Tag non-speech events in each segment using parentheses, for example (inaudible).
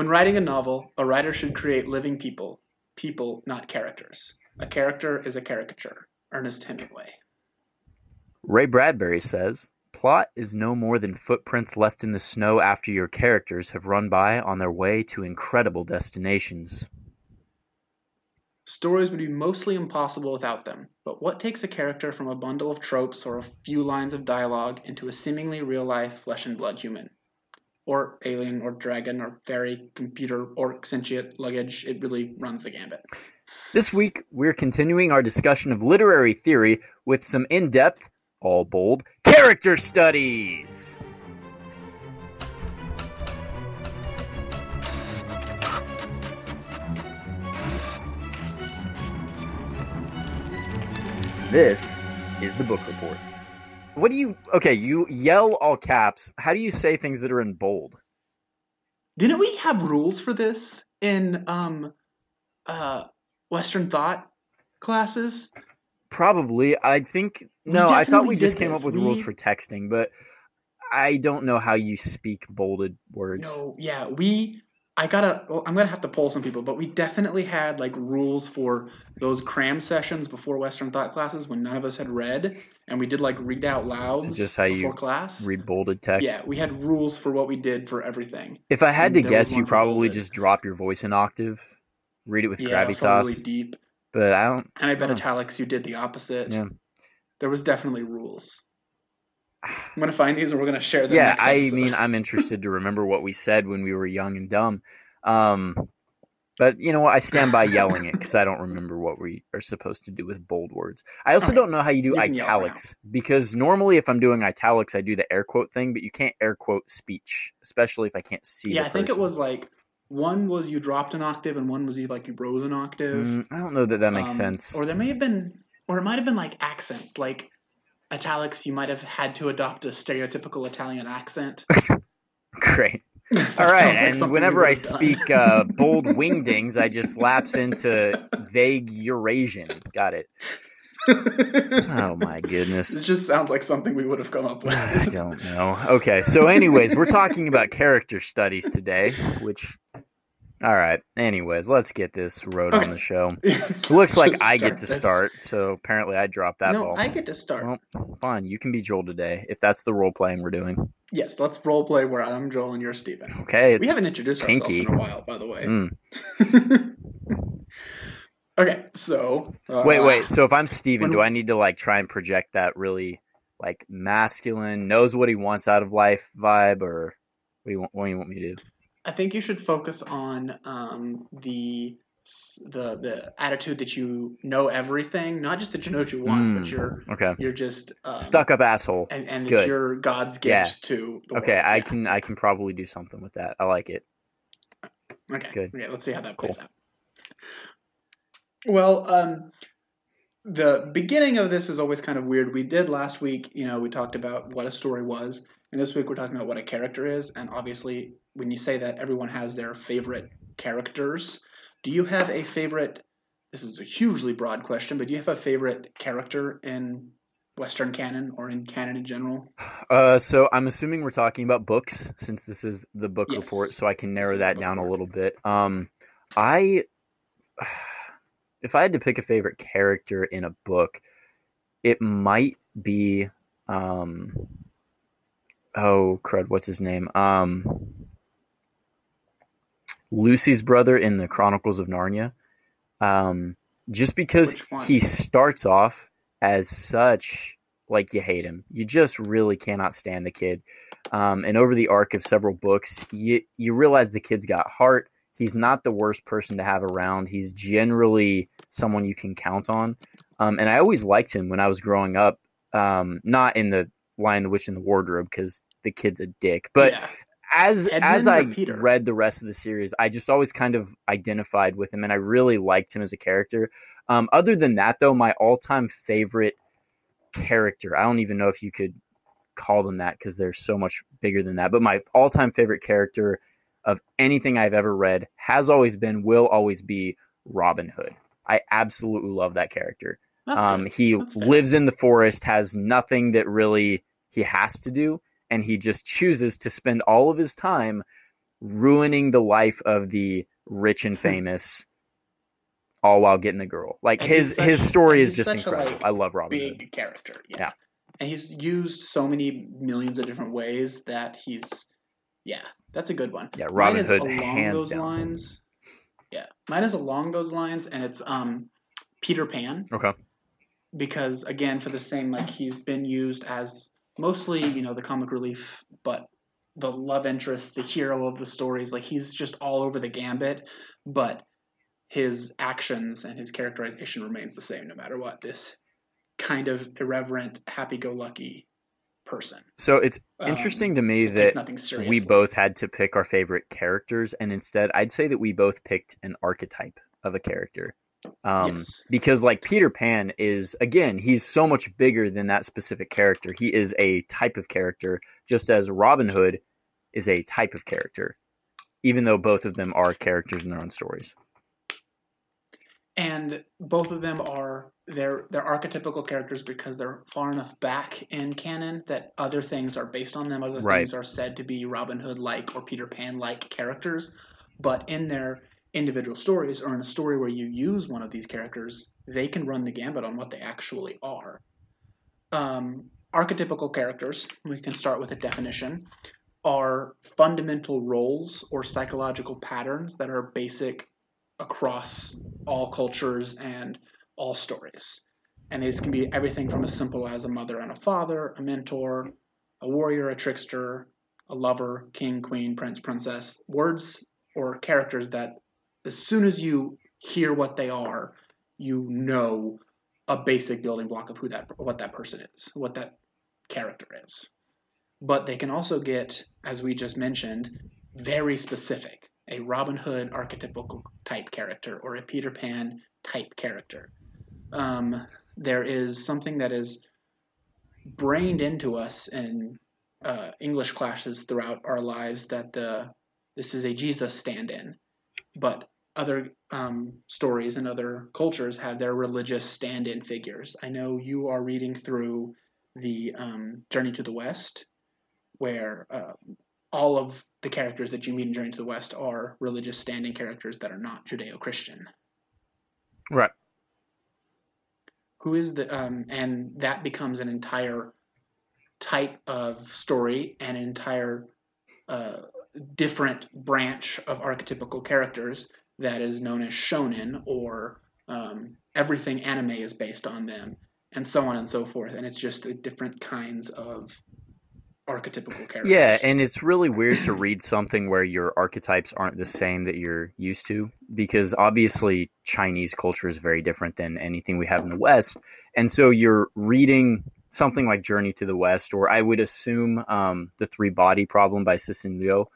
When writing a novel, a writer should create living people, people, not characters. A character is a caricature. Ernest Hemingway. Ray Bradbury says, Plot is no more than footprints left in the snow after your characters have run by on their way to incredible destinations. Stories would be mostly impossible without them, but what takes a character from a bundle of tropes or a few lines of dialogue into a seemingly real life, flesh and blood human? Or alien, or dragon, or fairy, computer, or sentient luggage, it really runs the gambit. This week, we're continuing our discussion of literary theory with some in depth, all bold, character studies. This is the book report. What do you okay, you yell all caps. How do you say things that are in bold? Didn't we have rules for this in um uh Western thought classes? Probably. I think no, I thought we just came this. up with rules for texting, but I don't know how you speak bolded words. No, yeah, we. I gotta. Well, I'm gonna have to poll some people, but we definitely had like rules for those cram sessions before Western thought classes when none of us had read, and we did like read out loud Is this how you before class. Read bolded text. yeah, we had rules for what we did for everything. If I had to guess, you probably bolded. just drop your voice an octave, read it with yeah, gravitas. deep. But I don't. And I bet Huh. italics you did the opposite. Yeah. There was definitely rules. (sighs) I'm gonna find these and we're gonna share them. Yeah, I mean, I'm interested to remember what we said when we were young and dumb. Um, but you know what? I stand by (laughs) yelling it because I don't remember what we are supposed to do with bold words. I also Okay. don't know how you do You italics because normally if I'm doing italics, I do the air quote thing, but you can't air quote speech, especially if I can't see. yeah, I think it was like one was you dropped an octave and one was you like you rose an octave. Mm, I don't know that that makes Um, sense. Or there may have been, or it might have been like accents, like italics. You might have had to adopt a stereotypical Italian accent. (laughs) Great. All right, like and whenever I done. speak uh, (laughs) bold wingdings, I just lapse into vague Eurasian. Got it. (laughs) Oh my goodness. it just sounds like something we would have come up with. (sighs) I don't know. Okay, so anyways, we're talking about character studies today, which all right. Anyways, let's get this road on the show. (laughs) It looks like I get to this. start, so apparently I dropped that no, ball. I get to start. Well, fine, you can be Joel today if that's the role playing we're doing. yes, let's role play where I'm Joel and you're Steven. Okay, we haven't introduced kinky. ourselves in a while, by the way. mm. (laughs) okay, so uh, Wait, wait. So if I'm Steven, do I need to like try and project that really like masculine, knows what he wants out of life vibe, or what do you want? What do you want me to do? I think you should focus on um, the the the attitude that you know everything, not just that you know what you want, but Mm. you're Okay, you're just um, stuck up asshole. and and that you're God's gift Yeah. to the Okay, world. I Yeah. can I can probably do something with that. I like it. Okay. Good. Okay, let's see how that Cool. plays out. Well, um, the beginning of this is always kind of weird. We did last week, you know, we talked about what a story was, and this week we're talking about what a character is. And obviously, when you say that, everyone has their favorite characters. Do you have a favorite? This is a hugely broad question, but do you have a favorite character in Western canon or in canon in general? Uh, so I'm assuming we're talking about books since this is the book Yes. report, so I can narrow that down a little bit. Um, I, (sighs) if I had to pick a favorite character in a book, it might be, um, oh crud, what's his name? Um, Lucy's brother in the Chronicles of Narnia. Um, just because he starts off as such like you hate him. You just really cannot stand the kid. Um, and over the arc of several books, you you realize the kid's got heart. He's not the worst person to have around. He's generally someone you can count on. Um, and I always liked him when I was growing up. Um, not in the Lion, the Witch, and the Wardrobe because the kid's a dick, but yeah. As Edmund as I Peter? read the rest of the series, I just always kind of identified with him, and I really liked him as a character. Um, other than that, though, my all-time favorite character—I don't even know if you could call them that because they're so much bigger than that. But my all-time favorite character of anything I've ever read has always been, will always be Robin Hood. I absolutely love that character. Um, he lives in the forest, has nothing that really he has to do, and he just chooses to spend all of his time ruining the life of the rich and famous, all while getting the girl. Like And his such- his story is just such a, incredible. like, I love Robin Hood. big character. Yeah. Yeah. And he's used so many millions of different ways that he's, yeah, that's a good one. Yeah, Mine Robin is Hood, along hands those down. lines. Yeah, mine is along those lines, and it's um, Peter Pan Okay. because again, for the same like he's been used as mostly you know the comic relief, but the love interest, the hero of the stories, like he's just all over the gambit, but his actions and his characterization remains the same no matter what. This kind of irreverent, happy-go-lucky person. So it's Um, interesting to me that we both had to pick our favorite characters, and instead, I'd say that we both picked an archetype of a character. Um, yes. Because, like, Peter Pan is, again, he's so much bigger than that specific character. He is a type of character, just as Robin Hood is a type of character, even though both of them are characters in their own stories. and both of them are they're they're archetypical characters because they're far enough back in canon that other things are based on them. Other Right. things are said to be Robin Hood like or Peter Pan like characters, but in their individual stories or in a story where you use one of these characters, they can run the gambit on what they actually are. Um, archetypical characters, we can start with a definition, are fundamental roles or psychological patterns that are basic across all cultures and all stories. And these can be everything from as simple as a mother and a father, a mentor, a warrior, a trickster, a lover, king, queen, prince, princess. Words or characters that, as soon as you hear what they are, you know a basic building block of who that what that person is, what that character is. But they can also get, as we just mentioned, very specific. A Robin Hood archetypical type character or a Peter Pan type character. Um, there is something that is brained into us in uh, English classes throughout our lives that the this is a Jesus stand-in, but other um, stories and other cultures have their religious stand-in figures. I know you are reading through the um, Journey to the West, where uh, all of the characters that you meet in Journey to the West are religious stand-in characters that are not Judeo-Christian. Right. who is the um, and that becomes an entire type of story an entire uh, different branch of archetypical characters that is known as shonen or um, everything anime is based on them and so on and so forth and it's just the different kinds of archetypical characters Yeah, and it's really weird to read something where your archetypes aren't the same that you're used to because obviously Chinese culture is very different than anything we have in the West. And so you're reading something like Journey to the West, or I would assume um, The Three Body Problem by Cixin Liu.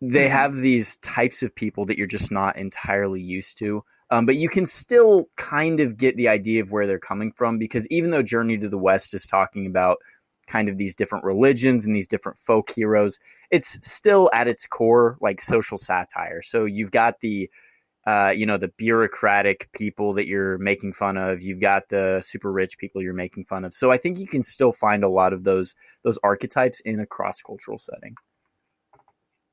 They Mhm. have these types of people that you're just not entirely used to. Um, but you can still kind of get the idea of where they're coming from because even though Journey to the West is talking about kind of these different religions and these different folk heroes, it's still at its core like social satire. So you've got the uh, you know, the bureaucratic people that you're making fun of. You've got the super rich people you're making fun of. So I think you can still find a lot of those those archetypes in a cross cultural setting.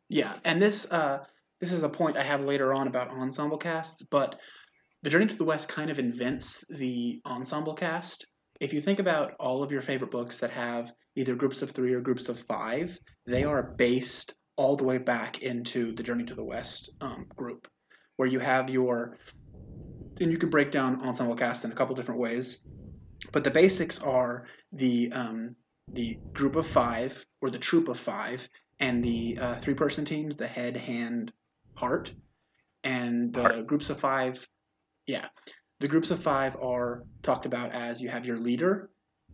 Yeah, and this uh, this is a point I have later on about ensemble casts, but the Journey to the West kind of invents the ensemble cast. If you think about all of your favorite books that have either groups of three or groups of five, they are based all the way back into the Journey to the West um, group, where you have your and you can break down ensemble cast in a couple different ways, but the basics are the um, the group of five or the troop of five and the uh, three person teams the head hand heart and the Heart. groups of five yeah the groups of five are talked about as you have your leader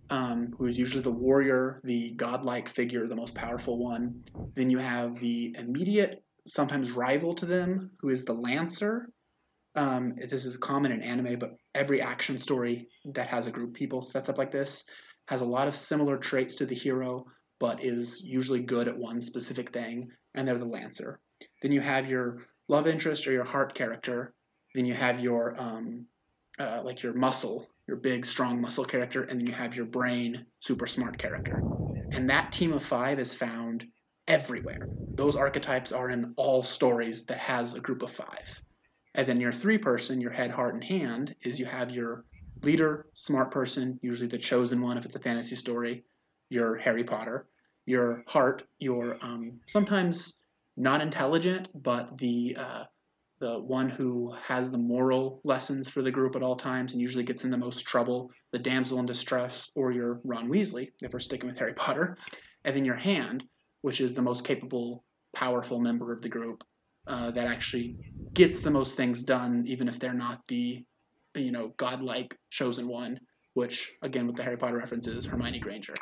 um, who is usually the warrior the godlike figure the most powerful one then you have the immediate sometimes rival to them who is the lancer um, this is common in anime but every action story that has a group of people sets up like this has a lot of similar traits to the hero but is usually good at one specific thing, and they're the Lancer. Then you have your love interest or your heart character. Then you have your um, uh, like your muscle, your big strong muscle character, and then you have your brain super smart character. And that team of five is found everywhere. Those archetypes are in all stories that has a group of five. And then your three person, your head, heart, and hand, is you have your leader, smart person, usually the chosen one if it's a fantasy story, your Harry Potter, your heart, your um, sometimes not intelligent, but the uh, the one who has the moral lessons for the group at all times and usually gets in the most trouble, the damsel in distress, or your Ron Weasley, if we're sticking with Harry Potter, and then your hand, which is the most capable, powerful member of the group uh, that actually gets the most things done, even if they're not the, you know, godlike chosen one. Which again, with the Harry Potter references, Hermione Granger.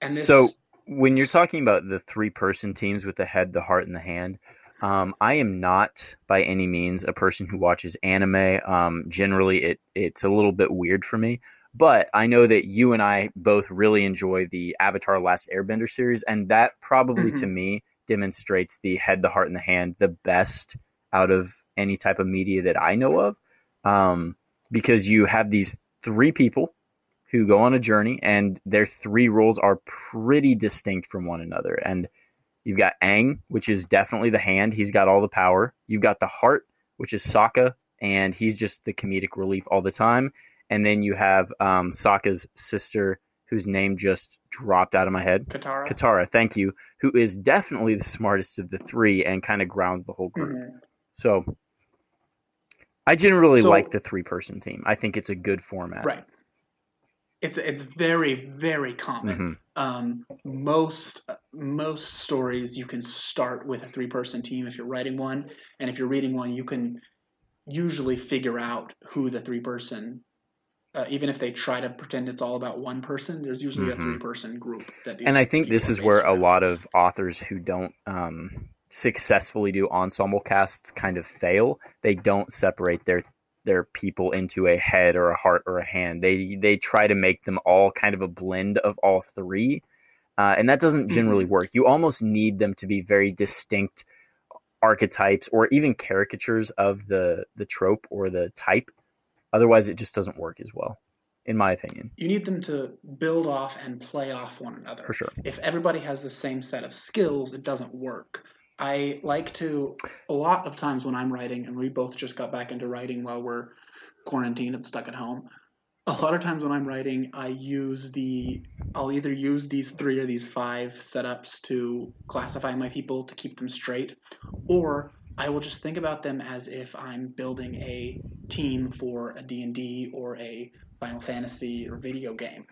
And this, so when you're talking about the three-person teams with the head, the heart, and the hand, um, I am not by any means a person who watches anime. Um, generally, it it's a little bit weird for me. But I know that you and I both really enjoy the Avatar: Last Airbender series, and that probably mm-hmm. to me demonstrates the head, the heart, and the hand the best out of any type of media that I know of. Um, because you have these three people who go on a journey, and their three roles are pretty distinct from one another, and You've got Aang, which is definitely the hand. He's got all the power. You've got the heart, which is Sokka, and he's just the comedic relief all the time. And then you have um, Sokka's sister, whose name just dropped out of my head. Katara. Katara, thank you. Who is definitely the smartest of the three and kind of grounds the whole group. Mm-hmm. So I generally so, like the three person team. I think it's a good format. Right it's it's very very common. Mm-hmm. Um, most most stories you can start with a three person team if you're writing one, and if you're reading one, you can usually figure out who the three person. Uh, even if they try to pretend it's all about one person, there's usually mm-hmm. a three person group that. And I think this is where a lot of authors who don't um, successfully do ensemble casts kind of fail. They don't separate their their people into a head or a heart or a hand. They they try to make them all kind of a blend of all three, uh, and that doesn't generally mm-hmm. work. You almost need them to be very distinct archetypes or even caricatures of the the trope or the type. Otherwise, it just doesn't work as well, in my opinion. You need them to build off and play off one another. For sure. If everybody has the same set of skills, it doesn't work. I like to a lot of times when I'm writing, and we both just got back into writing while we're quarantined and stuck at home. A lot of times when I'm writing, I use the I'll either use these three or these five setups to classify my people to keep them straight, or I will just think about them as if I'm building a team for a D&D or a Final Fantasy or video game.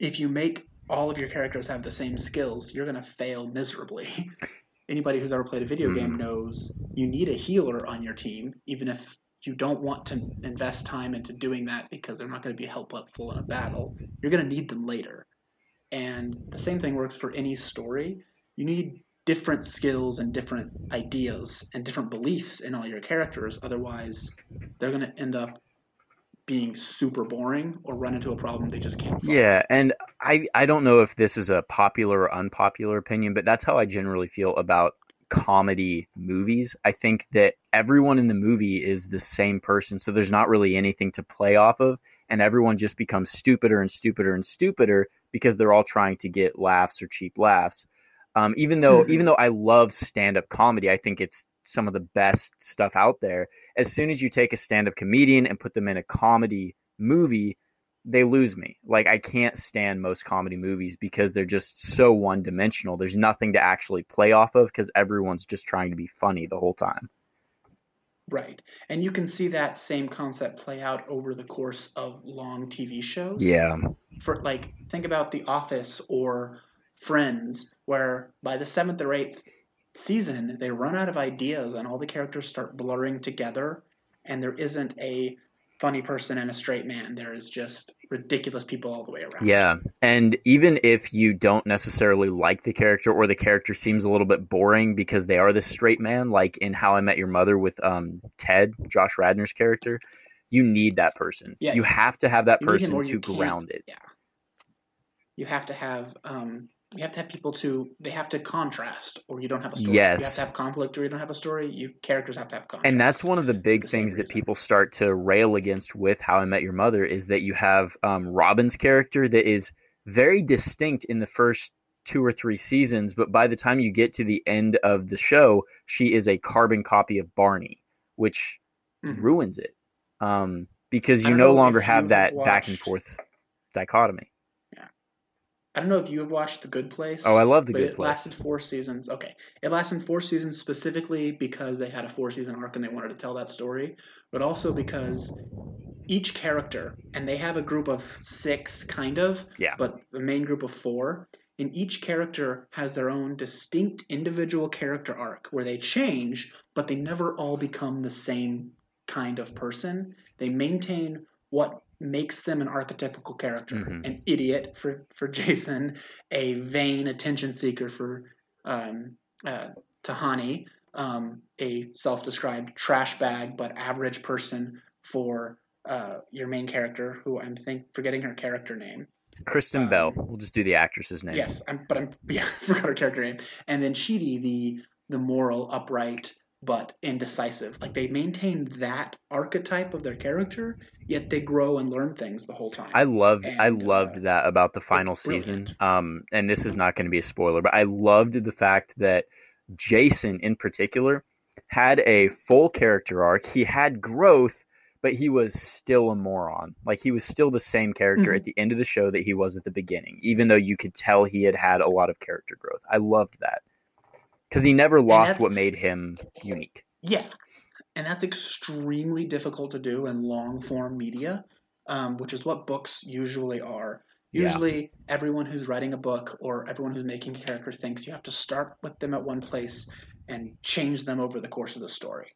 If you make all of your characters have the same skills, you're going to fail miserably. (laughs) anybody who's ever played a video mm. game knows you need a healer on your team, even if you don't want to invest time into doing that because they're not going to be helpful in a battle. You're going to need them later. And the same thing works for any story. You need different skills and different ideas and different beliefs in all your characters. Otherwise, they're going to end up being super boring or run into a problem they just can't solve. Yeah, and I I don't know if this is a popular or unpopular opinion, but that's how I generally feel about comedy movies. I think that everyone in the movie is the same person, so there's not really anything to play off of, and everyone just becomes stupider and stupider and stupider because they're all trying to get laughs or cheap laughs. Um, even though mm-hmm. even though I love stand up comedy, I think it's some of the best stuff out there. As soon as you take a stand up comedian and put them in a comedy movie, they lose me. Like I can't stand most comedy movies because they're just so one dimensional. There's nothing to actually play off of because everyone's just trying to be funny the whole time. Right. And you can see that same concept play out over the course of long TV shows. Yeah. For like think about The Office or Friends where by the 7th or 8th season, they run out of ideas and all the characters start blurring together, and there isn't a funny person and a straight man. There is just ridiculous people all the way around. Yeah. And even if you don't necessarily like the character or the character seems a little bit boring because they are the straight man, like in How I Met Your Mother with um, Ted, Josh Radnor's character, you need that person. Yeah. You have to have that person to ground it. Yeah. You have to have um, you have to have people to they have to contrast or you don't have a story. Yes. You have to have conflict or you don't have a story. You characters have to have conflict. And that's one of the big the things that people start to rail against with How I Met Your Mother is that you have um, Robin's character that is very distinct in the first two or three seasons, but by the time you get to the end of the show, she is a carbon copy of Barney, which Mhm. ruins it. Um, because you no know longer have that back and forth dichotomy. I don't know if you have watched The Good Place. Oh, I love The Good it Place. It lasted four seasons. Okay, it lasted four seasons specifically because they had a four-season arc and they wanted to tell that story, but also because each character, and they have a group of six, kind of, Yeah. but the main group of four, and each character has their own distinct individual character arc where they change, but they never all become the same kind of person. They maintain what makes them an archetypical character Mhm. an idiot for, for (laughs) Jason, a vain attention seeker for um, uh, Tahani, um, a self described trash bag but average person for uh, your main character, who I'm think forgetting her character name. Kristen Um, Bell. We'll just do the actress's name. Yes, I'm, but I'm (laughs) yeah, I forgot her character name. And then Chidi, the the moral, upright but indecisive. Like they maintain that archetype of their character, yet they grow and learn things the whole time. I loved I loved uh, that about the final season. Um, and this is not going to be a spoiler, but I loved the fact that Jason in particular had a full character arc. He had growth, but he was still a moron. Like he was still the same character Mhm. at the end of the show that he was at the beginning, even though you could tell he had had a lot of character growth. I loved that because he never lost what made him unique. Yeah, and that's extremely difficult to do in long form media, um, which is what books usually are. Yeah. Usually, everyone who's writing a book or everyone who's making a character thinks you have to start with them at one place and change them over the course of the story.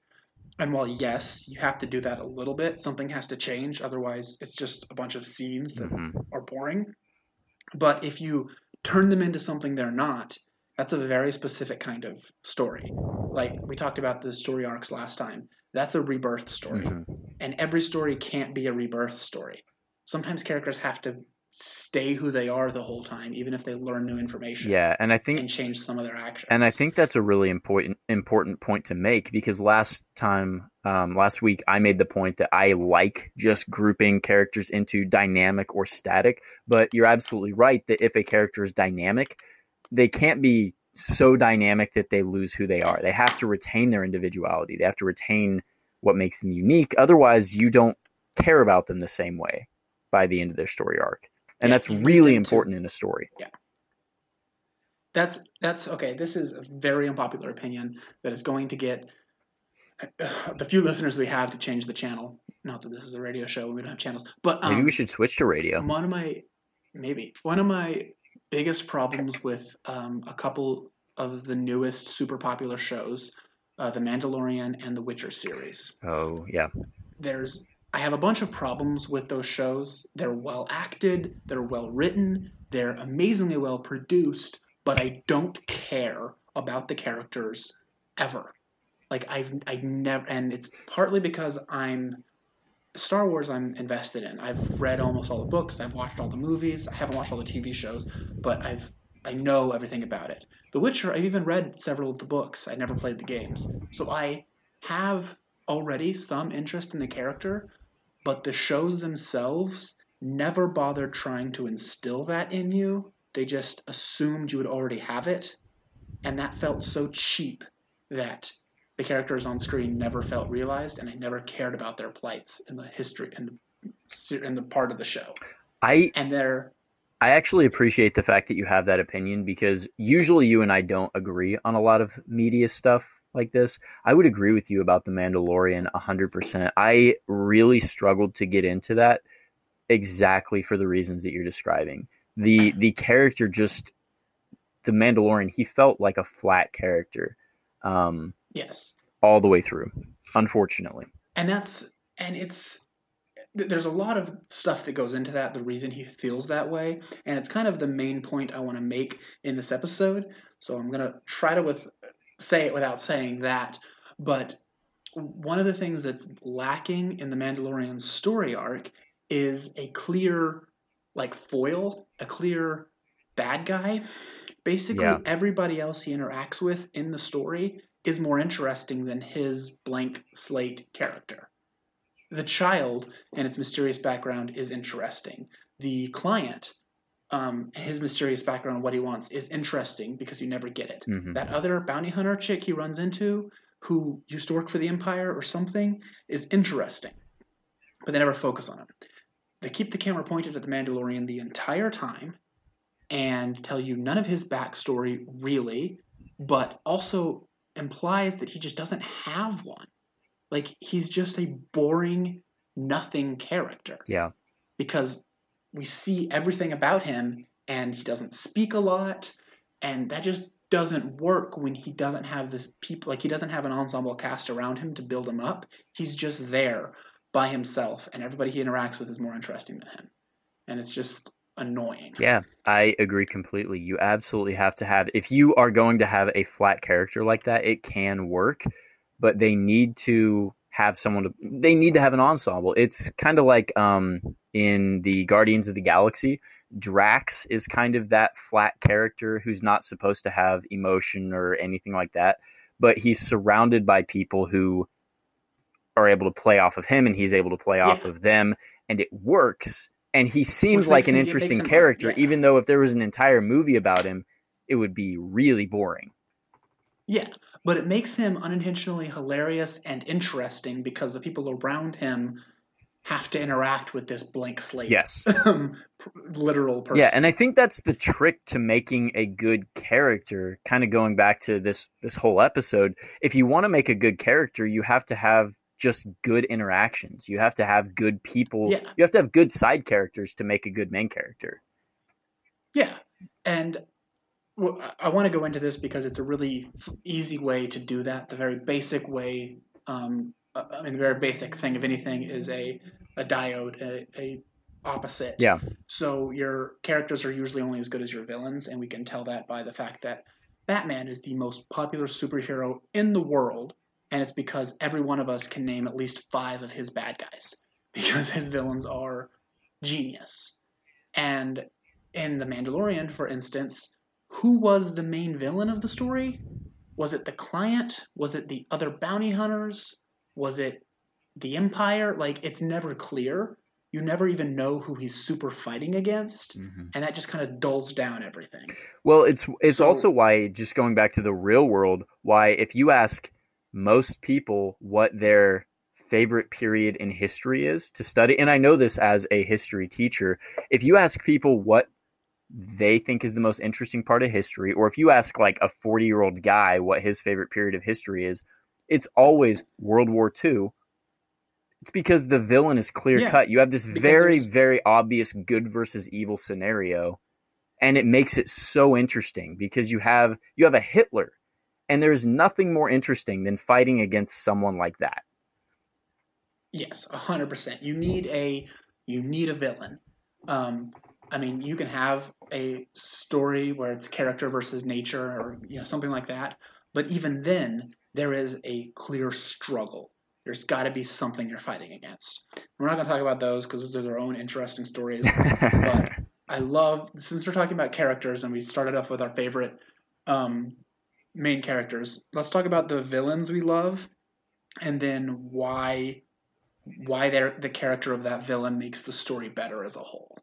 And while yes, you have to do that a little bit, something has to change. Otherwise, it's just a bunch of scenes that Mhm. are boring. But if you turn them into something they're not, that's a very specific kind of story. Like we talked about the story arcs last time. That's a rebirth story. Mhm. And every story can't be a rebirth story. Sometimes characters have to stay who they are the whole time, even if they learn new information Yeah, and I think and change some of their actions. And I think that's a really important important point to make because last time, um, last week, I made the point that I like just grouping characters into dynamic or static. But you're absolutely right that if a character is dynamic, they can't be so dynamic that they lose who they are. They have to retain their individuality. They have to retain what makes them unique. Otherwise, you don't care about them the same way by the end of their story arc. And Yeah, that's really important in a story. Yeah. That's that's okay. This is a very unpopular opinion that is going to get (sighs) the few listeners we have to change the channel. Not that this is a radio show and we don't have channels, but um, Maybe we should switch to radio. one of my maybe one of my biggest problems with um, a couple of the newest super popular shows, uh, The Mandalorian and The Witcher series. Oh, yeah. There's I have a bunch of problems with those shows. They're well acted, they're well written, they're amazingly well produced, but I don't care about the characters ever. Like I've I never, and it's partly because I'm Star Wars. I'm invested in. I've read almost all the books. I've watched all the movies. I haven't watched all the TV shows, but I've I know everything about it. The Witcher. I've even read several of the books. I never played the games, so I have already some interest in the character, but the shows themselves never bothered trying to instill that in you. They just assumed you would already have it, and that felt so cheap that the characters on screen never felt realized, and I never cared about their plights in the history in the in the part of the show. I And they're I actually appreciate the fact that you have that opinion because usually you and I don't agree on a lot of media stuff like this. I would agree with you about The Mandalorian 100%. I really struggled to get into that exactly for the reasons that you're describing. The the character just the Mandalorian, he felt like a flat character um, yes, all the way through, unfortunately. and that's and it's there's a lot of stuff that goes into that the reason he feels that way. And it's kind of the main point i want to make in this episode. So i'm going to try to with say it without saying that. But one of the things that's lacking in the mandalorian story arc is a clear like foil a clear bad guy. Basically Yeah. everybody else he interacts with in the story is more interesting than his blank slate character the child and its mysterious background is interesting. The client um, his mysterious background, what he wants, is interesting because you never get it. Mhm. That other bounty hunter chick he runs into, who used to work for the Empire or something, is interesting, but they never focus on him. They keep the camera pointed at the Mandalorian the entire time and tell you none of his backstory really, but also implies that he just doesn't have one. Like he's just a boring, nothing character Yeah. because we see everything about him and he doesn't speak a lot and that just doesn't work when he doesn't have this people like he doesn't have an ensemble cast around him to build him up he's just there by himself and everybody he interacts with is more interesting than him and it's just annoying Yeah, I agree completely. You absolutely have to have if you are going to have a flat character like that, it can work, but they need to have someone to they need to have an ensemble. It's kind of like um in the Guardians of the Galaxy, Drax is kind of that flat character who's not supposed to have emotion or anything like that, but he's surrounded by people who are able to play off of him and he's able to play off of them and it works and he seems Which like an him- interesting character yeah. even though if there was an entire movie about him it would be really boring. Yeah but it makes him unintentionally hilarious and interesting because the people around him have to interact with this blank slate. Yes. (laughs) Um, literal person. Yeah and i think that's the trick to making a good character kind of going back to this this whole episode. If you want to make a good character you have to have just good interactions you have to have good people Yeah. you have to have good side characters to make a good main character Yeah, and I want to go into this because it's a really easy way to do that. The very basic way, um, uh, I mean, the very basic thing of anything is a a diode, a, a opposite. Yeah. So your characters are usually only as good as your villains, and we can tell that by the fact that Batman is the most popular superhero in the world, and it's because every one of us can name at least five of his bad guys (laughs) because his villains are genius. And in The Mandalorian, for instance, who was the main villain of the story? Was it the client? Was it the other bounty hunters? Was it the Empire? Like, it's never clear. You never even know who he's super fighting against, mm-hmm. and that just kind of dulls down everything. Well, it's it's So- also why just going back to the real world, why if you ask most people what their favorite period in history is to study, and I know this as a history teacher, if you ask people what they think is the most interesting part of history, or if you ask like a 40 year old guy what his favorite period of history is, it's always World War II. It's because the villain is clear Yeah, cut. You have this very, there's- very obvious good versus evil scenario and it makes it so interesting because you have you have a Hitler and there's nothing more interesting than fighting against someone like that. Yes, a hundred percent. You need a you need a villain. Um, I mean, you can have a story where it's character versus nature, or you know something like that. But even then, there is a clear struggle. There's got to be something you're fighting against. We're not going to talk about those because those are their own interesting stories. but (laughs) I love since we're talking about characters and we started off with our favorite um, main characters. Let's talk about the villains we love, and then why why the character of that villain makes the story better as a whole.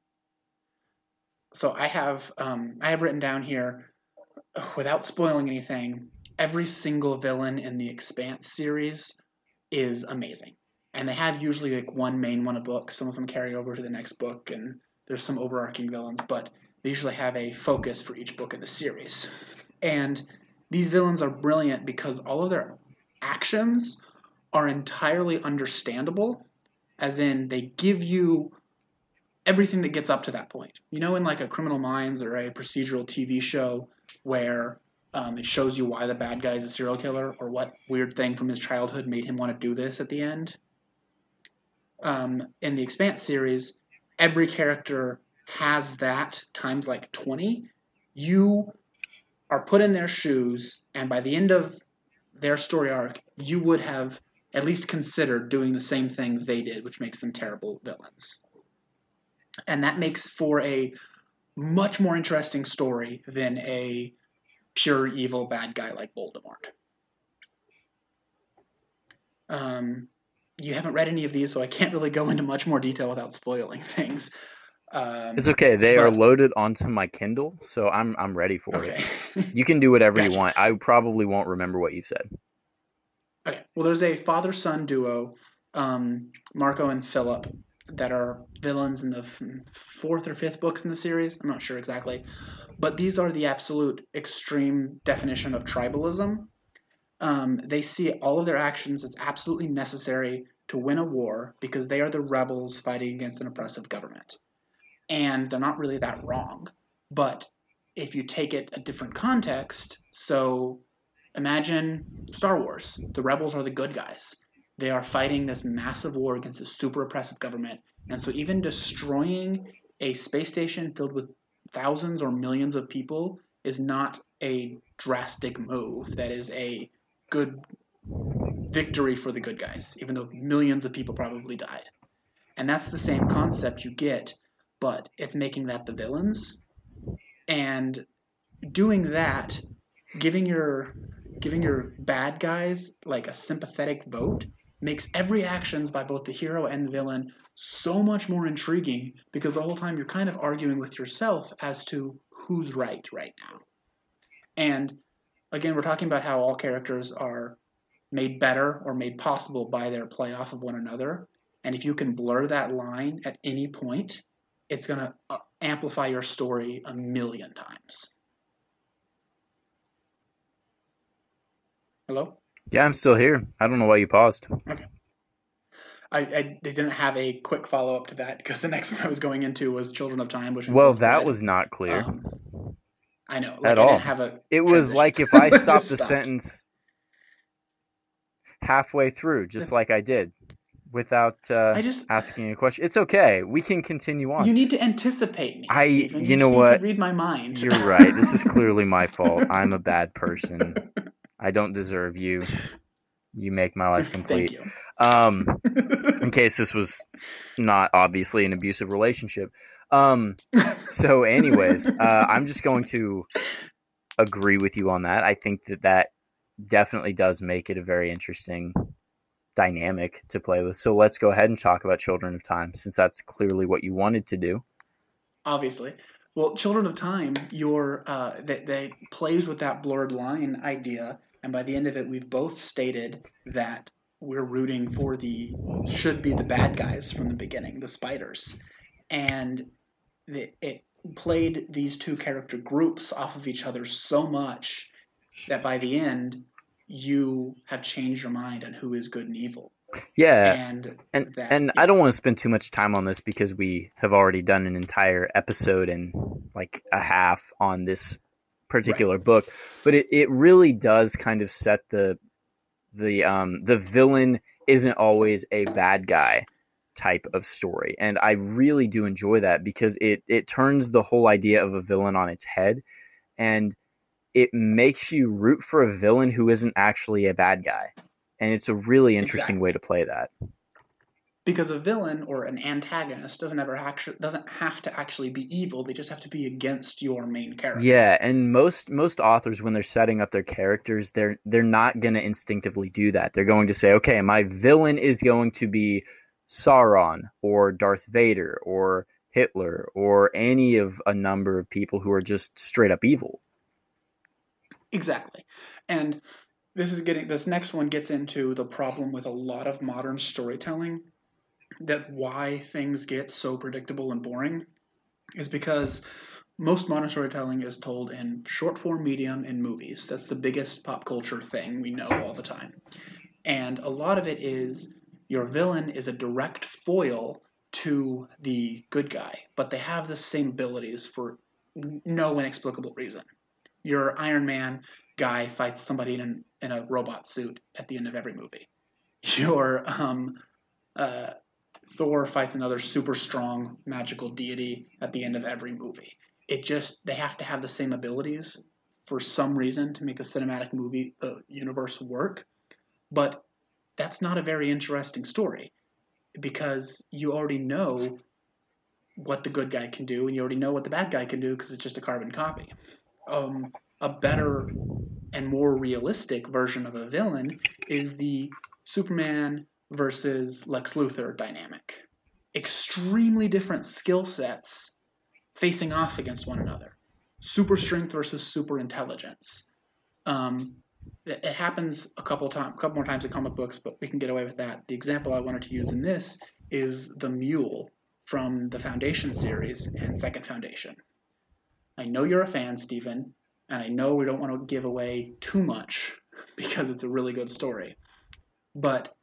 So I have um, I have written down here, without spoiling anything, every single villain in the Expanse series is amazing, and they have usually like one main one a book. Some of them carry over to the next book, and there's some overarching villains, but they usually have a focus for each book in the series. And these villains are brilliant because all of their actions are entirely understandable, as in they give you everything that gets up to that point. You know, in like a Criminal Minds or a procedural TV show where um, it shows you why the bad guy is a serial killer or what weird thing from his childhood made him want to do this at the end. Um, in the Expanse series, every character has that times like 20. You are put in their shoes, and by the end of their story arc, you would have at least considered doing the same things they did, which makes them terrible villains. And that makes for a much more interesting story than a pure evil bad guy like Voldemort. Um, you haven't read any of these, so I can't really go into much more detail without spoiling (laughs) things. Um, It's okay. They are loaded onto my Kindle, so I'm I'm ready for it. (laughs) You can do whatever you want. I probably won't remember what you've said. Okay. Well, there's a father son duo, um, Marco and Philip, that are villains in the fourth or fifth books in the series. I'm not sure exactly. But these are the absolute extreme definition of tribalism. Um, they see all of their actions as absolutely necessary to win a war because they are the rebels fighting against an oppressive government. And they're not really that wrong. But if you take it a different context, so imagine Star Wars. The rebels are the good guys. They are fighting this massive war against a super oppressive government. And so even destroying a space station filled with thousands or millions of people is not a drastic move. That is a good victory for the good guys, even though millions of people probably died. And that's the same concept you get, but it's making that the villains. And doing that, giving your giving your bad guys like a sympathetic vote makes every actions by both the hero and the villain so much more intriguing because the whole time you're kind of arguing with yourself as to who's right right now. And again, we're talking about how all characters are made better or made possible by their play off of one another. And if you can blur that line at any point, it's going to uh, amplify your story a million times. Hello? Yeah, I'm still here. I don't know why you paused. I, I didn't have a quick follow up to that because the next (laughs) one I was going into was Children of Time, which Well, that read. was not clear. Um, I know. Like At I all. didn't have a. it was like if I (laughs) stopped the sentence halfway through, just like I did, without uh, I just. (sighs) asking a question. It's okay. We can continue on. You need to anticipate me. I- Stephen. you know need what? To read my mind. You're right. This is (laughs) clearly my fault. I'm a bad person. (laughs) I don't deserve you. You make my life complete. You. Um, (laughs) in case this was not obviously an abusive relationship. Um, so, anyways, uh, I'm just going to agree with you on that. I think that that definitely does make it a very interesting dynamic to play with. So, let's go ahead and talk about Children of Time, since that's clearly what you wanted to do. Obviously. Well, Children of Time, your uh, that that plays with that blurred line idea, and by the end of it, we've both stated that we're rooting for the should be the bad guys from the beginning, the spiders, and the, it played these two character groups off of each other so much that by the end, you have changed your mind on who is good and evil, Yeah. and And that and I don't want to spend too much time on this because we have already done an entire episode and like a half on this particular book. But it, it really does kind of set the the um the villain isn't always a bad guy type of story. And I really do enjoy that because it it turns the whole idea of a villain on its head and it makes you root for a villain who isn't actually a bad guy. And it's a really interesting Exactly. way to play that. because a villain or an antagonist doesn't ever actually doesn't have to actually be evil they just have to be against your main character Yeah, and most most authors when they're setting up their characters, they're they're not going to instinctively do that. They're going to say, "Okay, my villain is going to be Sauron or Darth Vader or Hitler or any of a number of people who are just straight up evil." Exactly. And this is getting this next one gets into the problem with a lot of modern storytelling that why things get so predictable and boring is because most modern storytelling is told in short form medium in movies. That's the biggest pop culture thing we know all the time. And a lot of it is your villain is a direct foil to the good guy, but they have the same abilities for no inexplicable reason. Your Iron Man guy fights somebody in, an, in a robot suit at the end of every movie. (laughs) Your um, uh, Thor fights another super strong magical deity at the end of every movie. It just they have to have the same abilities for some reason to make the cinematic movie uh, universe work, but that's not a very interesting story because you already know what the good guy can do and you already know what the bad guy can do because it's just a carbon copy. Um, a better and more realistic version of a villain is the Superman versus Lex Luthor dynamic. extremely different skill sets facing off against one another. Super strength versus super intelligence. Um, it, it happens a couple times, a couple more times in comic books, but we can get away with that. The example I wanted to use in this is the mule from the Foundation series and Second Foundation. I know you're a fan, Stephen, and I know we don't want to give away too much (laughs) because it's a really good story. But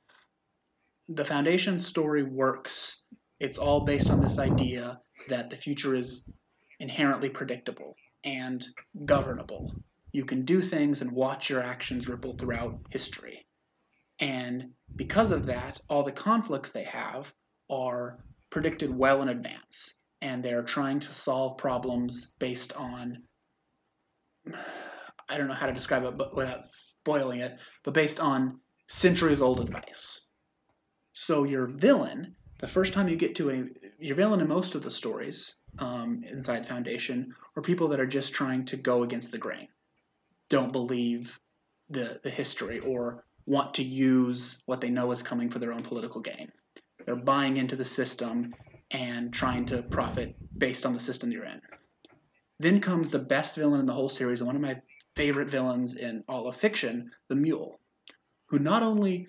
the Foundation story works. It's all based on this idea that the future is inherently predictable and governable. You can do things and watch your actions ripple throughout history. And because of that, all the conflicts they have are predicted well in advance. And they're trying to solve problems based on I don't know how to describe it but without spoiling it, but based on centuries old advice. So your villain, the first time you get to a your villain in most of the stories um, inside Foundation are people that are just trying to go against the grain, don't believe the the history or want to use what they know is coming for their own political gain. They're buying into the system and trying to profit based on the system you're in. Then comes the best villain in the whole series and one of my favorite villains in all of fiction, the Mule, who not only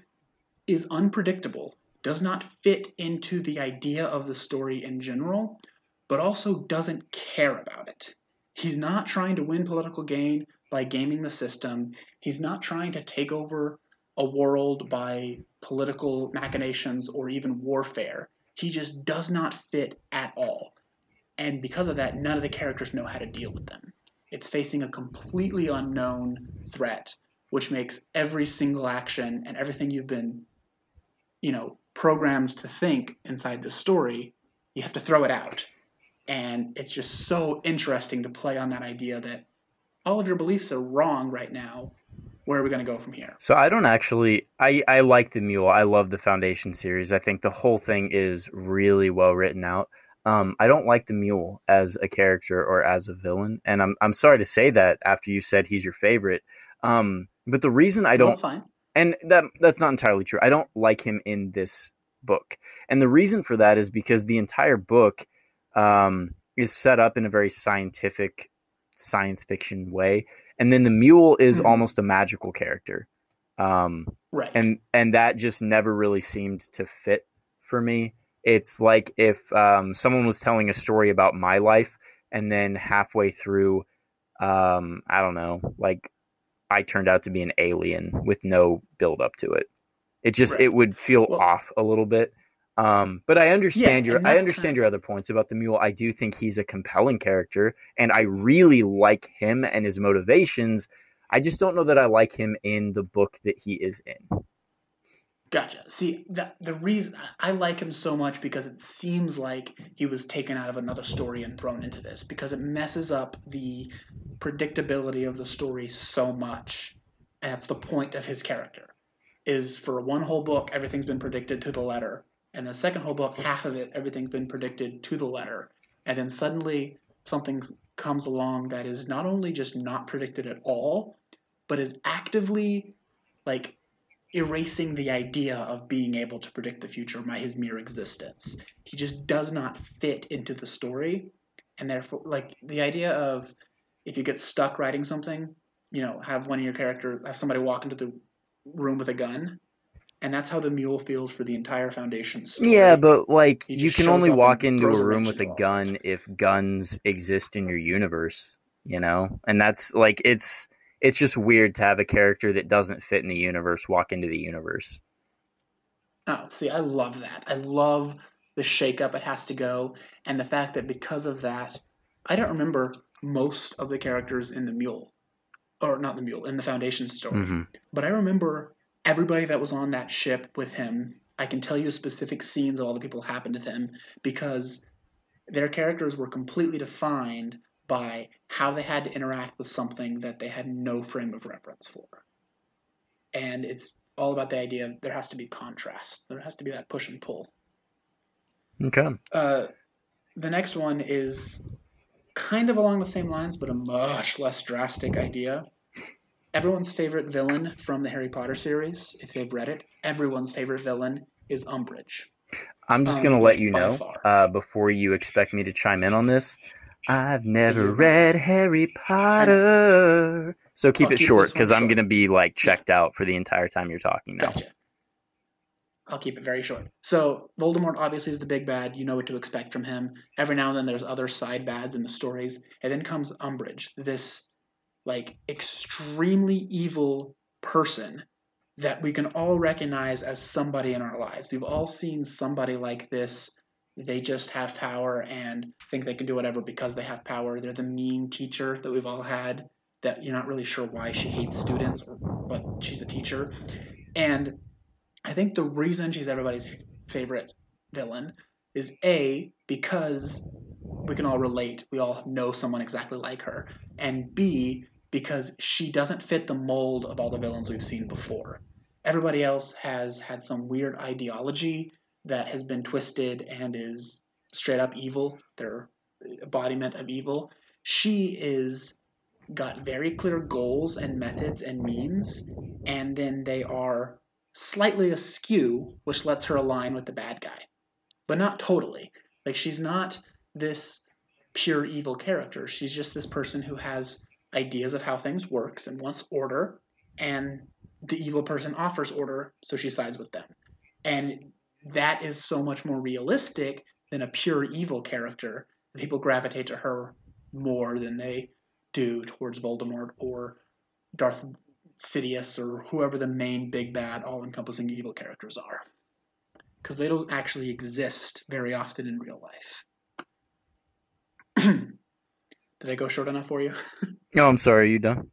is unpredictable, does not fit into the idea of the story in general, but also doesn't care about it. He's not trying to win political gain by gaming the system. He's not trying to take over a world by political machinations or even warfare. He just does not fit at all. And because of that, none of the characters know how to deal with them. It's facing a completely unknown threat, which makes every single action and everything you've been, you know, programmed to think inside the story, you have to throw it out. And it's just so interesting to play on that idea that all of your beliefs are wrong right now. Where are we going to go from here? So I don't actually. I I like the Mule. I love the Foundation series. I think the whole thing is really well written out. Um, I don't like the Mule as a character or as a villain, and I'm I'm sorry to say that after you said he's your favorite. Um, but the reason I don't, That's fine. and that that's not entirely true. I don't like him in this book, and the reason for that is because the entire book um, is set up in a very scientific, science fiction way, and then the Mule is Mhm. almost a magical character, um, Right. and and that just never really seemed to fit for me. It's like if um, someone was telling a story about my life, and then halfway through, um, I don't know, like I turned out to be an alien with no build up to it. It just Right. it would feel Well- off a little bit. Um, but I understand Yeah, your I understand kind your other points about the mule. I do think he's a compelling character, and I really like him and his motivations. I just don't know that I like him in the book that he is in. Gotcha. See, the, the reason I like him so much because it seems like he was taken out of another story and thrown into this because it messes up the predictability of the story so much. And that's the point of his character. Is for one whole book, everything's been predicted to the letter. And the second whole book, half of it, everything's been predicted to the letter. And then suddenly something comes along that is not only just not predicted at all, but is actively like erasing the idea of being able to predict the future by his mere existence. He just does not fit into the story, and therefore, like the idea of if you get stuck writing something, you know, have one of your character have somebody walk into the room with a gun, and that's how the mule feels for the entire Foundation story. Yeah, but like you can only walk into a room with a gun if guns exist in your universe, you know? And that's like it's it's just weird to have a character that doesn't fit in the universe walk into the universe. Oh, see, I love that. I love the shakeup it has to go, and the fact that because of that, I don't remember most of the characters in the Mule, or not the Mule, in the Foundation story. Mhm. But I remember everybody that was on that ship with him. I can tell you specific scenes of all the people happened to them because their characters were completely defined by how they had to interact with something that they had no frame of reference for. And it's all about the idea of there has to be contrast. There has to be that push and pull. Okay. Uh, the next one is kind of along the same lines, but a much less drastic idea. Everyone's favorite villain from the Harry Potter series, if they've read it, everyone's favorite villain is Umbridge. I'm just Um, gonna let you know uh, before you expect me to chime in on this. I've never you- read Harry Potter, so keep I'll it keep short because I'm gonna be like checked out for the entire time you're talking now. Gotcha. I'll keep it very short. So Voldemort obviously is the big bad. You know what to expect from him. Every now and then there's other side bads in the stories, and then comes Umbridge, this like extremely evil person that we can all recognize as somebody in our lives. We've all seen somebody like this. They just have power and think they can do whatever because they have power. They're the mean teacher that we've all had that you're not really sure why she hates students, but she's a teacher. And I think the reason she's everybody's favorite villain is A, because we can all relate. We all know someone exactly like her. And B, because she doesn't fit the mold of all the villains we've seen before. Everybody else has had some weird ideology that has been twisted and is straight up evil. They're embodiment of evil. She is got very clear goals and methods and means, and then they are slightly askew, which lets her align with the bad guy, but not totally. Like she's not this pure evil character. She's just this person who has ideas of how things works and wants order, and the evil person offers order, so she sides with them. And that is so much more realistic than a pure evil character. People gravitate to her more than they do towards Voldemort or Darth Sidious or whoever the main big bad all encompassing evil characters are. Because they don't actually exist very often in real life. (clears throat) Did I go short enough for you? (laughs) Oh, I'm sorry. Are you done?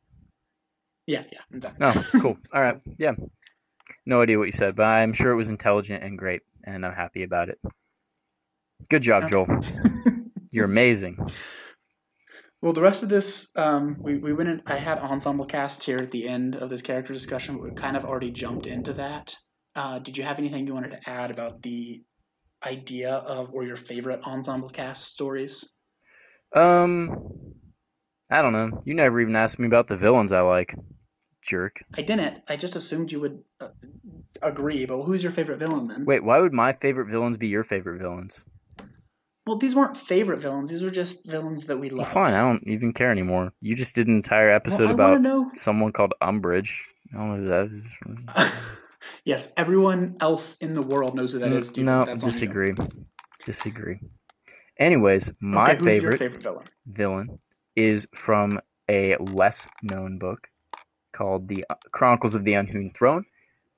Yeah, yeah, I'm done. Oh, (laughs) cool. All right. Yeah. No idea what you said, but I'm sure it was intelligent and great, and I'm happy about it. Good job, Okay. Joel. (laughs) You're amazing. Well, the rest of this, um, we, we went in, I had ensemble cast here at the end of this character discussion, but we kind of already jumped into that. Uh, did you have anything you wanted to add about the idea of or your favorite ensemble cast stories? Um, I don't know. You never even asked me about the villains I like. Jerk. I didn't. I just assumed you would uh, agree, but who's your favorite villain then? Wait, why would my favorite villains be your favorite villains? Well, these weren't favorite villains. These were just villains that we love. Well, fine. I don't even care anymore. You just did an entire episode well, about someone called Umbridge. I don't know who that is. (laughs) yes, everyone else in the world knows who that is. Stephen. no, That's disagree. Disagree. Anyways, my okay, favorite favorite villain? villain is from a less known book called The Chronicles of the Unhewn Throne.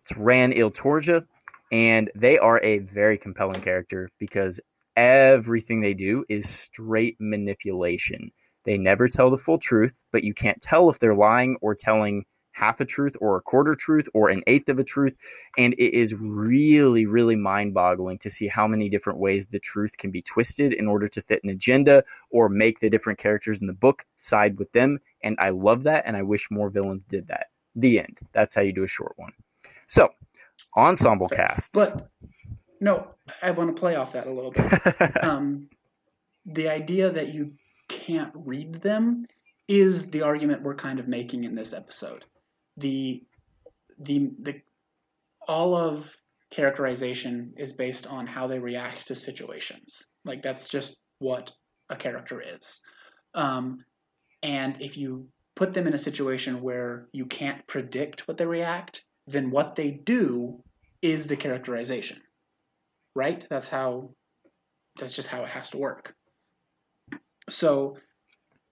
It's Ran Il Tornja, and they are a very compelling character because everything they do is straight manipulation. They never tell the full truth, but you can't tell if they're lying or telling half a truth or a quarter truth or an eighth of a truth. And it is really, really mind boggling to see how many different ways the truth can be twisted in order to fit an agenda or make the different characters in the book side with them. And I love that. And I wish more villains did that. The end. That's how you do a short one. So, ensemble casts. But no, I want to play off that a little bit. (laughs) um, the idea that you can't read them is the argument we're kind of making in this episode. The the the all of characterization is based on how they react to situations. Like that's just what a character is. Um, and if you put them in a situation where you can't predict what they react, then what they do is the characterization. Right? That's how that's just how it has to work. So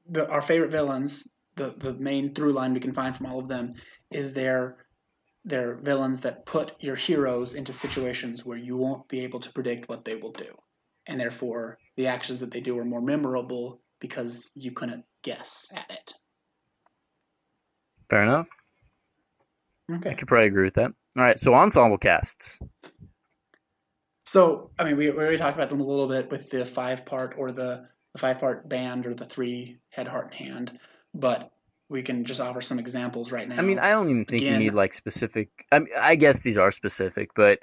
the our favorite villains, the the main through line we can find from all of them is they're they're villains that put your heroes into situations where you won't be able to predict what they will do. And therefore the actions that they do are more memorable because you couldn't guess at it. Fair enough. Okay. I could probably agree with that. All right. So, ensemble casts. So, I mean, we, we already talked about them a little bit with the five part or the, the five part band or the three head, heart, and hand, but we can just offer some examples right now. I mean, I don't even think Again- you need like specific. I, mean, I guess these are specific, but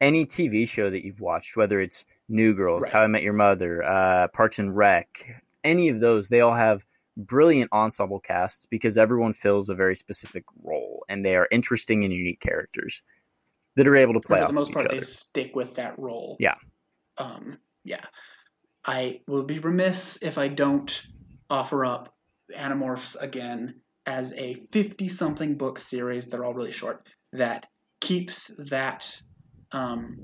any TV show that you've watched, whether it's New Girls, Right. How I Met Your Mother, uh, Parks and Rec, any of those, they all have brilliant ensemble casts because everyone fills a very specific role and they are interesting and unique characters that are able to play for the most part, each they stick with that role. Yeah. um, yeah, I will be remiss if I don't offer up Animorphs again as a 50 something book series. They're all really short that keeps that um,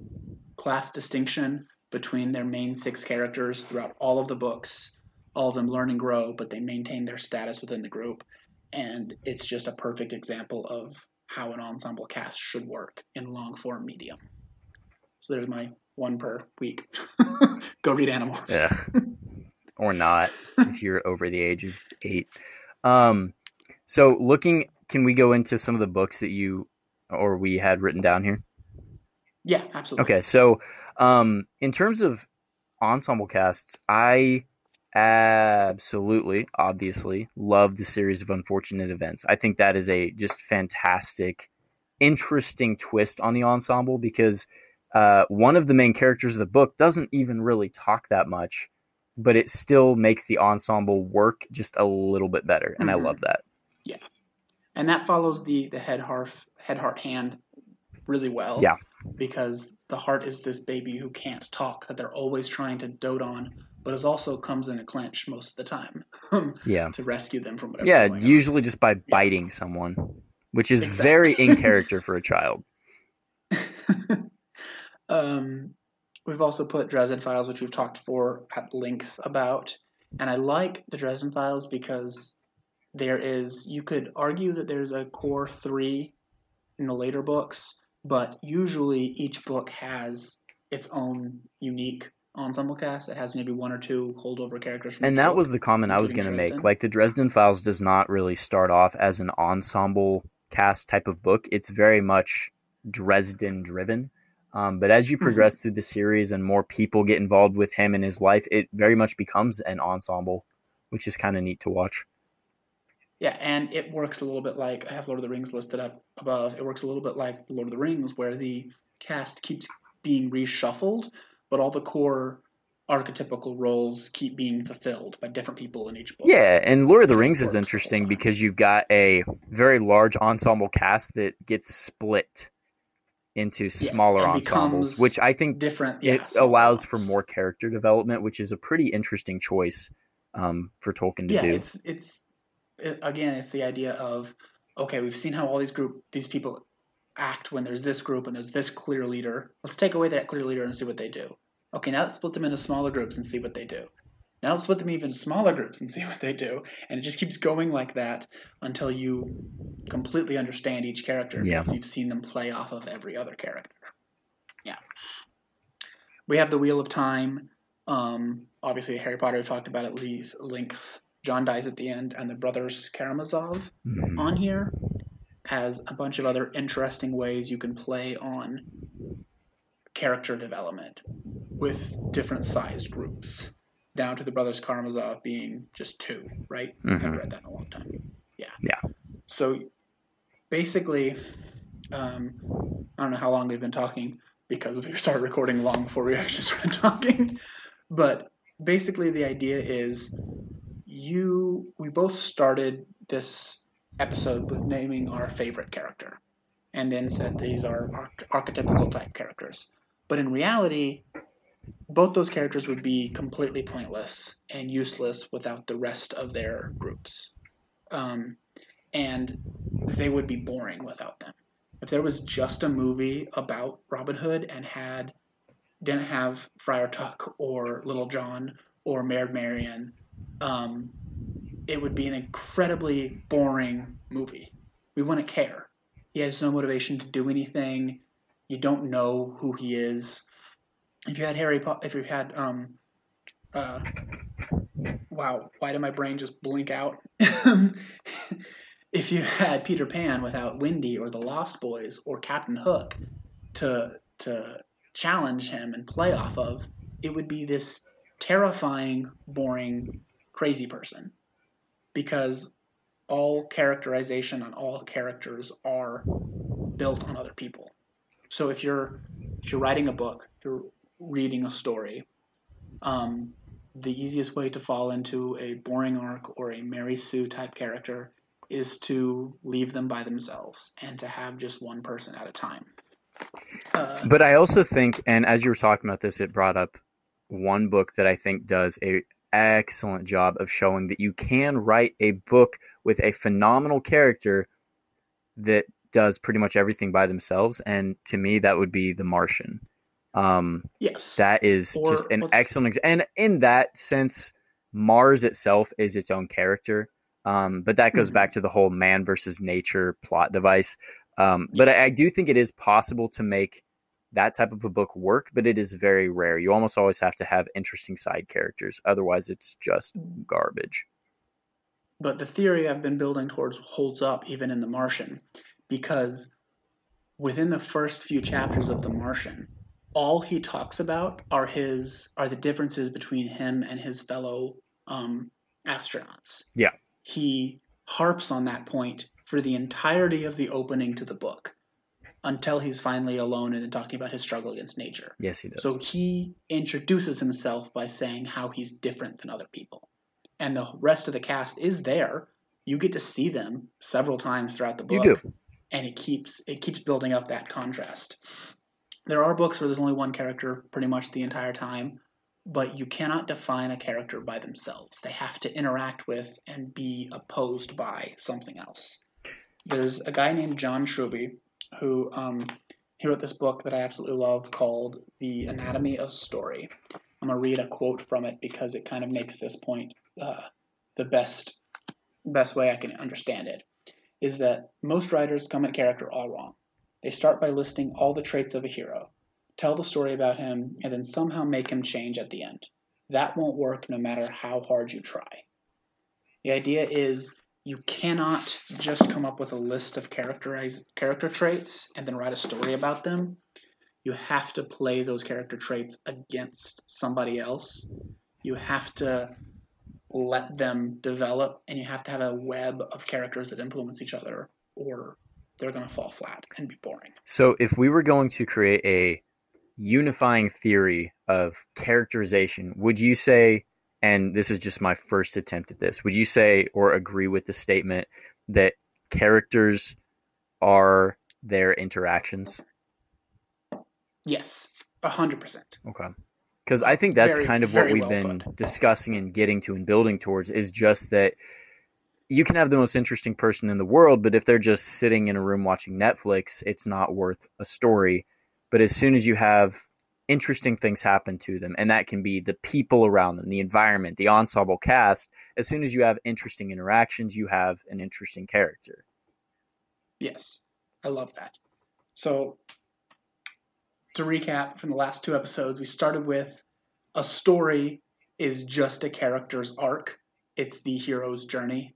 class distinction between their main six characters throughout all of the books. All of them learn and grow, but they maintain their status within the group. And it's just a perfect example of how an ensemble cast should work in long form medium. So there's my one per week. (laughs) Go read Animorphs. Yeah. (laughs) or not (laughs) if you're over the age of eight. Um, so looking, can we go into some of the books that you or we had written down here? Yeah, absolutely. Okay, so um, in terms of ensemble casts, I absolutely, obviously, love the series of unfortunate events. I think that is a just fantastic, interesting twist on the ensemble because uh, one of the main characters of the book doesn't even really talk that much, but it still makes the ensemble work just a little bit better, and mm-hmm. I love that. Yeah, and that follows the the head heart head heart hand really well. Yeah, because the heart is this baby who can't talk that they're always trying to dote on, but it also comes in a clench most of the time. (laughs) yeah, to rescue them from whatever. Yeah, usually on. just by biting yeah. someone, which is exactly. very in (laughs) character for a child. (laughs) um, we've also put Dresden Files, which we've talked for at length about, and I like the Dresden Files because there is you could argue that there's a core three in the later books but usually each book has its own unique ensemble cast that has maybe one or two holdover characters. and that book, was the comment I was going to make. Like the Dresden Files does not really start off as an ensemble cast type of book. It's very much Dresden driven. Um, but as you mm-hmm. progress mm-hmm. through the series and more people get involved with him and his life, it very much becomes an ensemble, which is kind of neat to watch. Yeah, and it works a little bit like I have Lord of the Rings listed up above. It works a little bit like Lord of the Rings, where the cast keeps being reshuffled, but all the core archetypical roles keep being fulfilled by different people in each book. Yeah, and Lord of the Rings is interesting because you've got a very large ensemble cast that gets split into smaller yes, ensembles, which I think different. Yeah, it allows for more character development, which is a pretty interesting choice um, for Tolkien to yeah, do. It's it's again, it's the idea of okay, we've seen how all these group these people act when there's this group and there's this clear leader. Let's take away that clear leader and see what they do. Okay, now let's split them into smaller groups and see what they do. Now let's split them even smaller groups and (laughs) see what they do. And it just keeps going like that until you completely understand each character yeah. because you've seen them play off of every other character. Yeah. We have the Wheel of Time. Um, obviously, Harry Potter, we talked about at least length John dies at the end, and the brothers Karamazov mm-hmm. on here has a bunch of other interesting ways you can play on character development with different sized groups, down to the brothers Karamazov being just two, right? Mm-hmm. I haven't read that in a long time. Yeah. Yeah. So basically, um, I don't know how long we've been talking because we (laughs) started recording long before we actually started talking, but basically the idea is you we both started this episode with naming our favorite character and then said these are arch- archetypical type characters. But in reality, both those characters would be completely pointless and useless without the rest of their groups. Um, and they would be boring without them. If there was just a movie about Robin Hood and had didn't have Friar Tuck or Little John or Maid Marian um, it would be an incredibly boring movie. We wouldn't care. He has no motivation to do anything. You don't know who he is. If you had Harry Potter, if you had um, uh, wow, why did my brain just blink out? (laughs) if you had Peter Pan without Wendy or the Lost Boys or Captain Hook to to challenge him and play off of, it would be this terrifying, boring crazy person because all characterization on all characters are built on other people. So if you're if you're writing a book, if you're reading a story, um, the easiest way to fall into a boring arc or a Mary Sue type character is to leave them by themselves and to have just one person at a time. Uh, but I also think, and as you were talking about this, it brought up one book that I think does a excellent job of showing that you can write a book with a phenomenal character that does pretty much everything by themselves and to me that would be The Martian. Um Yes. that is Or just an let's- excellent ex- and in that sense Mars itself is its own character. Um but that goes Mhm. back to the whole man versus nature plot device. Um but I, I do think it is possible to make that type of a book work, but it is very rare. You almost always have to have interesting side characters. Otherwise, it's just garbage. but the theory I've been building towards holds up even in The Martian because within the first few chapters of The Martian, all he talks about are his are the differences between him and his fellow um, astronauts. Yeah. He harps on that point for the entirety of the opening to the book until he's finally alone and talking about his struggle against nature. Yes, he does. So he introduces himself by saying how he's different than other people. And the rest of the cast is there. You get to see them several times throughout the book. You do. And it keeps it keeps building up that contrast. There are books where there's only one character pretty much the entire time, but you cannot define a character by themselves. They have to interact with and be opposed by something else. There's a guy named John Truby who um, he wrote this book that I absolutely love called The Anatomy of Story. I'm gonna read a quote from it because it kind of makes this point uh, the best best way I can understand it. Is that most writers come at character all wrong. They start by listing all the traits of a hero, tell the story about him, and then somehow make him change at the end. That won't work no matter how hard you try. The idea is you cannot just come up with a list of character traits and then write a story about them. You have to play those character traits against somebody else. You have to let them develop, and you have to have a web of characters that influence each other, or they're going to fall flat and be boring. So, if we were going to create a unifying theory of characterization, would you say, and this is just my first attempt at this, would you say or agree with the statement that characters are their interactions? Yes, a hundred percent. Okay. Because I think that's Very, kind of what we've well been put. discussing and getting to and building towards is just that you can have the most interesting person in the world, but if they're just sitting in a room watching Netflix, it's not worth a story. But as soon as you have interesting things happen to them, and that can be the people around them, the environment, the ensemble cast, as soon as you have interesting interactions, you have an interesting character. Yes, I love that. So, to recap from the last two episodes, we started with a story is just a character's arc, it's the hero's journey.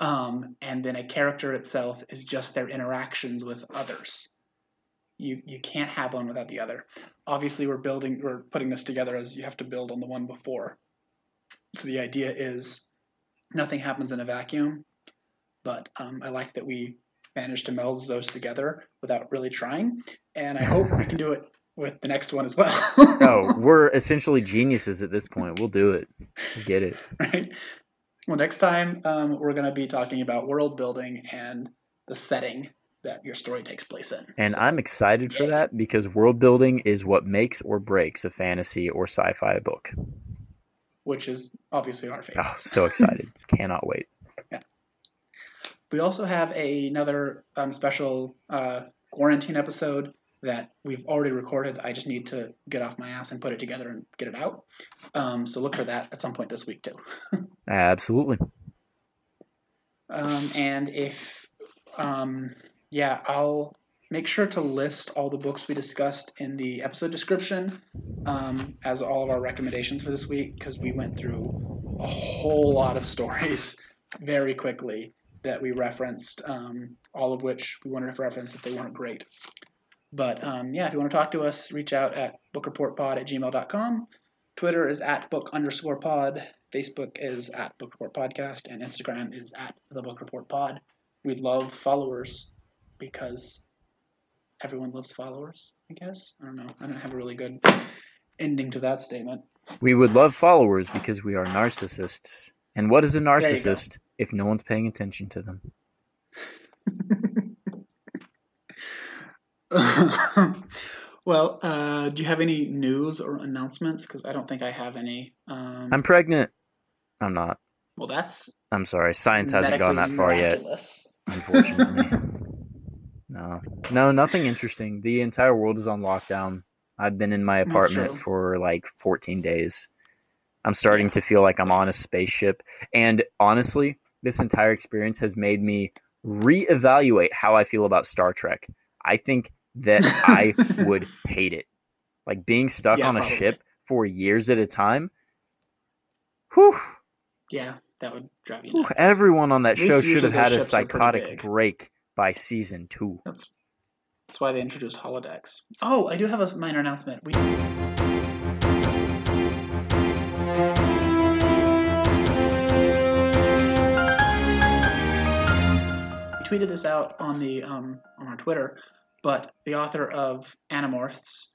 Um, and then a character itself is just their interactions with others. You, you can't have one without the other. Obviously, we're building, we're putting this together as you have to build on the one before. So the idea is nothing happens in a vacuum, but um, I like that we managed to meld those together without really trying, and I hope we can do it with the next one as well. (laughs) Oh, we're (laughs) essentially geniuses at this point. We'll do it. Get it. right. Well, next time um, we're going to be talking about world building and the setting that your story takes place in. And So, I'm excited for that because world building is what makes or breaks a fantasy or sci fi book. which is obviously our favorite. Oh, so excited. (laughs) Cannot wait. Yeah. We also have a, another um, special uh, quarantine episode that we've already recorded. I just need to get off my ass and put it together and get it out. Um, so look for that at some point this week too. (laughs) Absolutely. Um, and if, um, yeah, I'll make sure to list all the books we discussed in the episode description um, as all of our recommendations for this week because we went through a whole lot of stories (laughs) very quickly that we referenced, um, all of which we wanted to reference if they weren't great. But um, yeah, if you want to talk to us, reach out at bookreportpod at gmail.com. Twitter is at book underscore pod. Facebook is at Book Report Podcast, and Instagram is at the Book Report Pod. We love followers because everyone loves followers. I guess I don't know. I don't have a really good ending to that statement. We would love followers because we are narcissists. And what is a narcissist if no one's paying attention to them? (laughs) (laughs) Well, uh, do you have any news or announcements? Because I don't think I have any. Um, I'm pregnant. I'm not. well, that's I'm sorry. Science hasn't gone that far yet, unfortunately. (laughs) no, no, nothing interesting. The entire world is on lockdown. I've been in my apartment for like 14 days. I'm starting Yeah. to feel like I'm on a spaceship. And honestly, this entire experience has made me reevaluate how I feel about Star Trek. I think that I (laughs) would hate it. Like being stuck Yeah, on a probably. ship for years at a time. Whew, Yeah, that would drive you whew, nuts. everyone on that show should have had a those ships are pretty psychotic break by season two. That's that's why they introduced holodecks. Oh, I do have a minor announcement. We we tweeted this out on the um, on our Twitter, but the author of Animorphs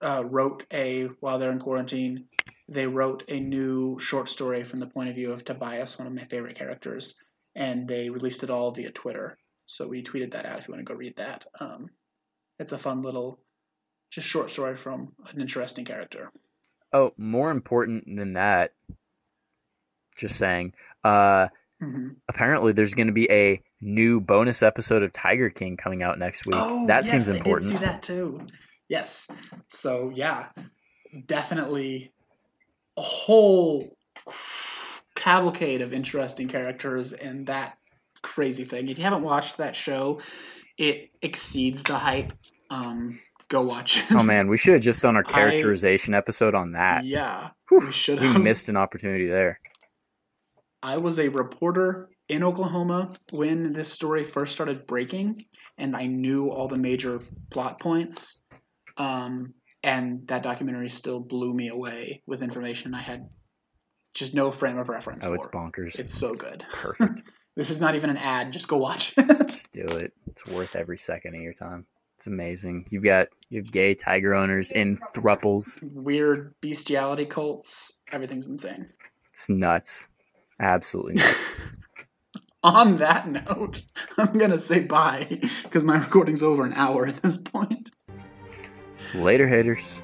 uh, wrote a while they're in quarantine. They wrote a new short story from the point of view of Tobias, one of my favorite characters, and they released it all via Twitter. So we tweeted that out if you want to go read that. Um, it's a fun little, just short story from an interesting character. Oh, more important than that, just saying, uh, hmm apparently there's going to be a new bonus episode of Tiger King coming out next week. Oh, that yes, seems I important. did see that too. Yes. So yeah, definitely a whole cavalcade of interesting characters and that crazy thing. If you haven't watched that show, it exceeds the hype. Um, go watch it. Oh man, we should have just done our (laughs) I- characterization episode on that. yeah, Whew, we should we missed an opportunity there. I was a reporter in Oklahoma when this story first started breaking, and I knew all the major plot points. Um, and that documentary still blew me away with information I had just no frame of reference Oh, for. it's bonkers. It's so good. perfect. (laughs) This is not even an ad. Just go watch. Just do it. It's worth every second of your time. It's amazing. You've got you have gay tiger owners in thruples. Weird bestiality cults. Everything's insane. It's nuts. Absolutely nuts. (laughs) On that note, (laughs) I'm gonna say bye because my recording's over an hour at this point. Later, haters.